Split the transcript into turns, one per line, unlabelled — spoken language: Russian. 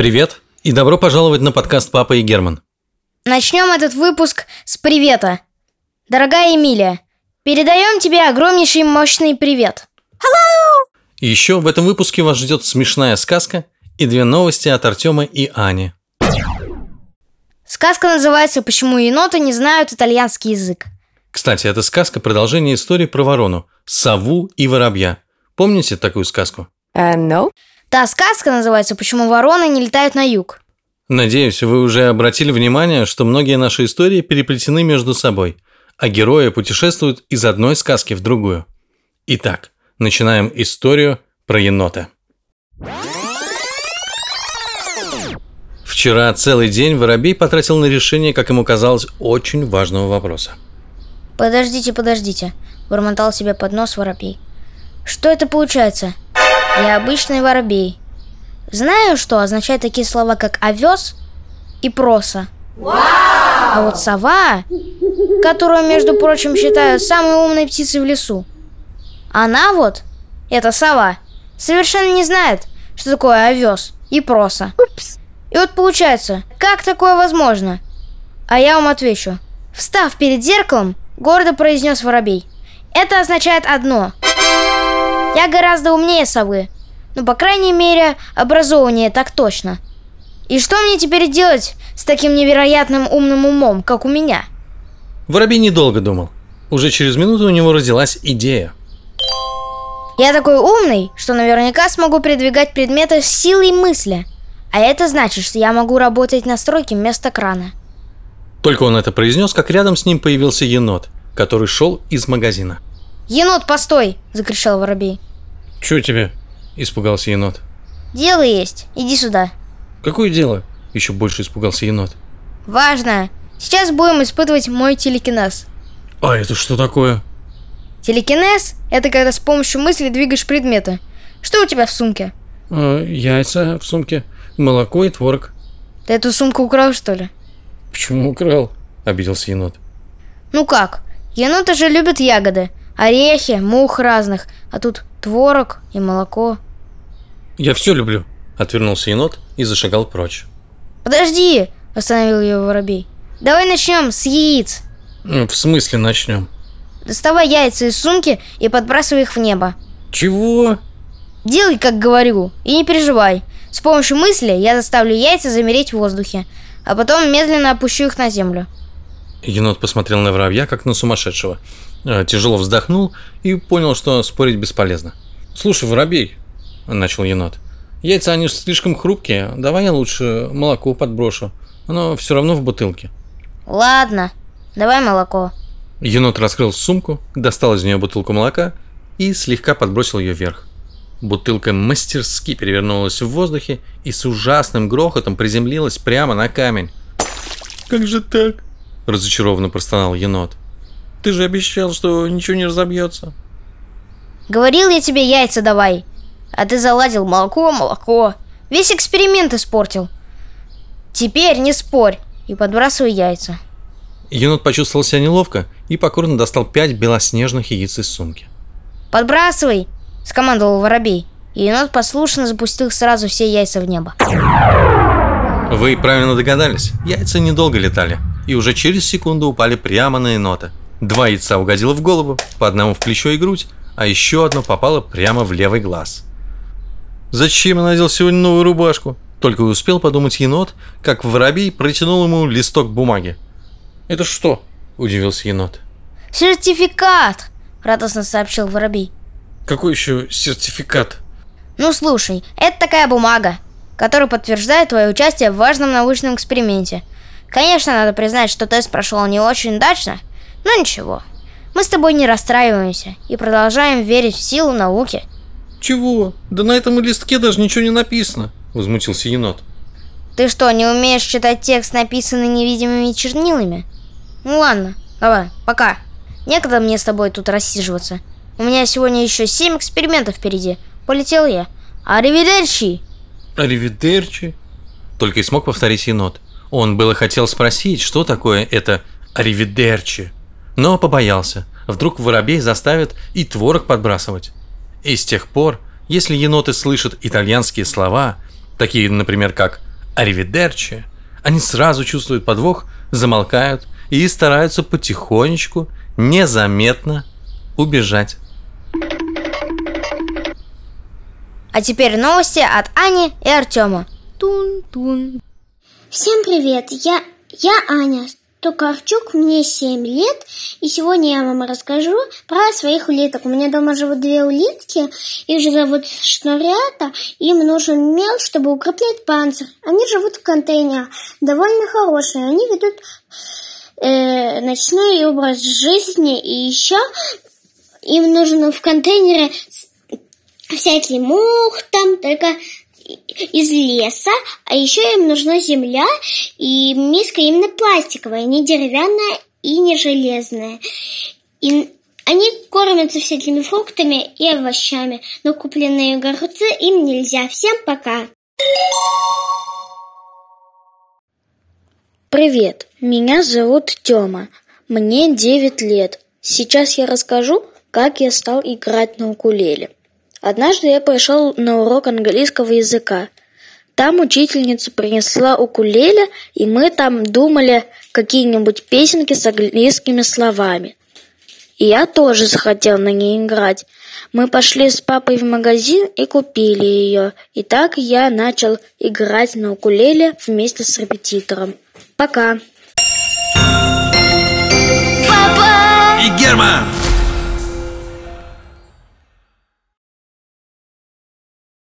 Привет и добро пожаловать на подкаст «Папа и Герман».
Начнем этот выпуск с привета. Дорогая Эмилия, передаем тебе огромнейший мощный привет.
И еще в этом выпуске вас ждет смешная сказка и две новости от Артема и Ани.
Сказка называется «Почему еноты не знают итальянский язык».
Кстати, эта сказка – продолжение истории про ворону, сову и воробья. Помните такую сказку?
Uh, no.
Та сказка называется «Почему вороны не летают на юг».
Надеюсь, вы уже обратили внимание, что многие наши истории переплетены между собой, а герои путешествуют из одной сказки в другую. Итак, начинаем историю про енота. Вчера целый день Воробей потратил на решение, как ему казалось, очень важного вопроса.
Подождите, подождите, бормотал себе под нос воробей. Что это получается? Я обычный воробей. Знаю, что означают такие слова, как овес и проса. А вот сова, которую, между прочим, считают самой умной птицей в лесу, она вот, эта сова, совершенно не знает, что такое овес и проса.
Упс.
И вот получается, как такое возможно? А я вам отвечу. Встав перед зеркалом, гордо произнес воробей. Это означает одно. Я гораздо умнее совы. Ну, по крайней мере, образованнее так точно. И что мне теперь делать с таким невероятным умным умом, как у меня?
Воробей недолго думал. Уже через минуту у него родилась идея.
Я такой умный, что наверняка смогу передвигать предметы с силой мысли. А это значит, что я могу работать на стройке вместо крана.
Только он это произнес, как рядом с ним появился енот, который шел из магазина.
Енот, постой! закричал воробей.
«Чё тебе?» – испугался енот.
Дело есть, иди сюда.
«Какое дело?» – еще больше испугался енот.
Важно. Сейчас будем испытывать мой телекинез.
«А это что такое?»
Телекинез – это когда с помощью мысли двигаешь предметы. Что у тебя в сумке?
«А, яйца в сумке, молоко и творог.
Ты эту сумку украл, что ли?
Почему украл? Обиделся енот.
Ну как? Еноты же любят ягоды, орехи, мух разных, а тут творог и молоко.
Я все люблю. Отвернулся енот и зашагал прочь.
Подожди, остановил его воробей. Давай начнем с яиц.
«М, В смысле начнем?
Доставай яйца из сумки и подбрасывай их в небо.
Чего?
Делай, как говорю, и не переживай. С помощью мысли я заставлю яйца замереть в воздухе, а потом медленно опущу их на землю.
Енот посмотрел на воробья, как на сумасшедшего. Э, Тяжело вздохнул и понял, что спорить бесполезно. «Слушай, воробей», – начал енот, – «яйца, они слишком хрупкие. Давай я лучше молоко подброшу. Оно все равно в бутылке».
Ладно, давай молоко.
Енот раскрыл сумку, достал из нее бутылку молока и слегка подбросил ее вверх. Бутылка мастерски перевернулась в воздухе и с ужасным грохотом приземлилась прямо на камень. «Как же так?» – разочарованно простонал енот. «Ты же обещал, что ничего не разобьется».
Говорил я тебе яйца давай, а ты заладил молоко, молоко. Весь эксперимент испортил. Теперь не спорь и подбрасывай яйца.
Енот почувствовал себя неловко и покорно достал пять белоснежных яиц из сумки.
Подбрасывай, скомандовал воробей. И енот послушно запустил сразу все яйца в небо.
Вы правильно догадались, яйца недолго летали и уже через секунду упали прямо на енота. Два яйца угодило в голову, по одному в плечо и грудь, а еще одно попало прямо в левый глаз. Зачем я надел сегодня новую рубашку? Только и успел подумать енот, как воробей протянул ему листок бумаги. «Это что?» – удивился енот.
Сертификат! Радостно сообщил воробей.
«Какой еще сертификат?»
Ну слушай, это такая бумага, которая подтверждает твое участие в важном научном эксперименте. Конечно, надо признать, что тест прошел не очень удачно, но ничего. Мы с тобой не расстраиваемся и продолжаем верить в силу науки.
«Чего? Да на этом листке даже ничего не написано», – возмутился енот.
Ты что, не умеешь читать текст, написанный невидимыми чернилами? Ну ладно, давай, пока. Некогда мне с тобой тут рассиживаться. У меня сегодня еще семь экспериментов впереди. Полетел я. Аривидерчи!
«Аривидерчи?» Только и смог повторить енот. Он было хотел спросить, что такое это «аривидерчи», но побоялся. Вдруг воробей заставит и творог подбрасывать. И с тех пор, если еноты слышат итальянские слова, такие, например, как «Аривидерчи», они сразу чувствуют подвох, замолкают и стараются потихонечку, незаметно убежать.
А теперь новости от Ани и Артема. Тун-тун.
Всем привет, я, я Аня Токарчук, мне 7 лет, и сегодня я вам расскажу про своих улиток. У меня дома живут две улитки, их же зовут шнурята, им нужен мел, чтобы укреплять панцирь. Они живут в контейнерах, довольно хорошие, они ведут э, ночной образ жизни, и еще им нужно в контейнере всякий мух там, только из леса, а еще им нужна земля, и миска именно пластиковая, не деревянная и не железная. И они кормятся всякими фруктами и овощами, но купленные огурцы им нельзя. Всем пока!
Привет, меня зовут Тёма, мне 9 лет. Сейчас я расскажу, как я стал играть на укулеле. Однажды я пришел на урок английского языка. Там учительница принесла укулеле, и мы там думали какие-нибудь песенки с английскими словами. И я тоже захотел на ней играть. Мы пошли с папой в магазин и купили ее. И так я начал играть на укулеле вместе с репетитором. Пока.
И Герман!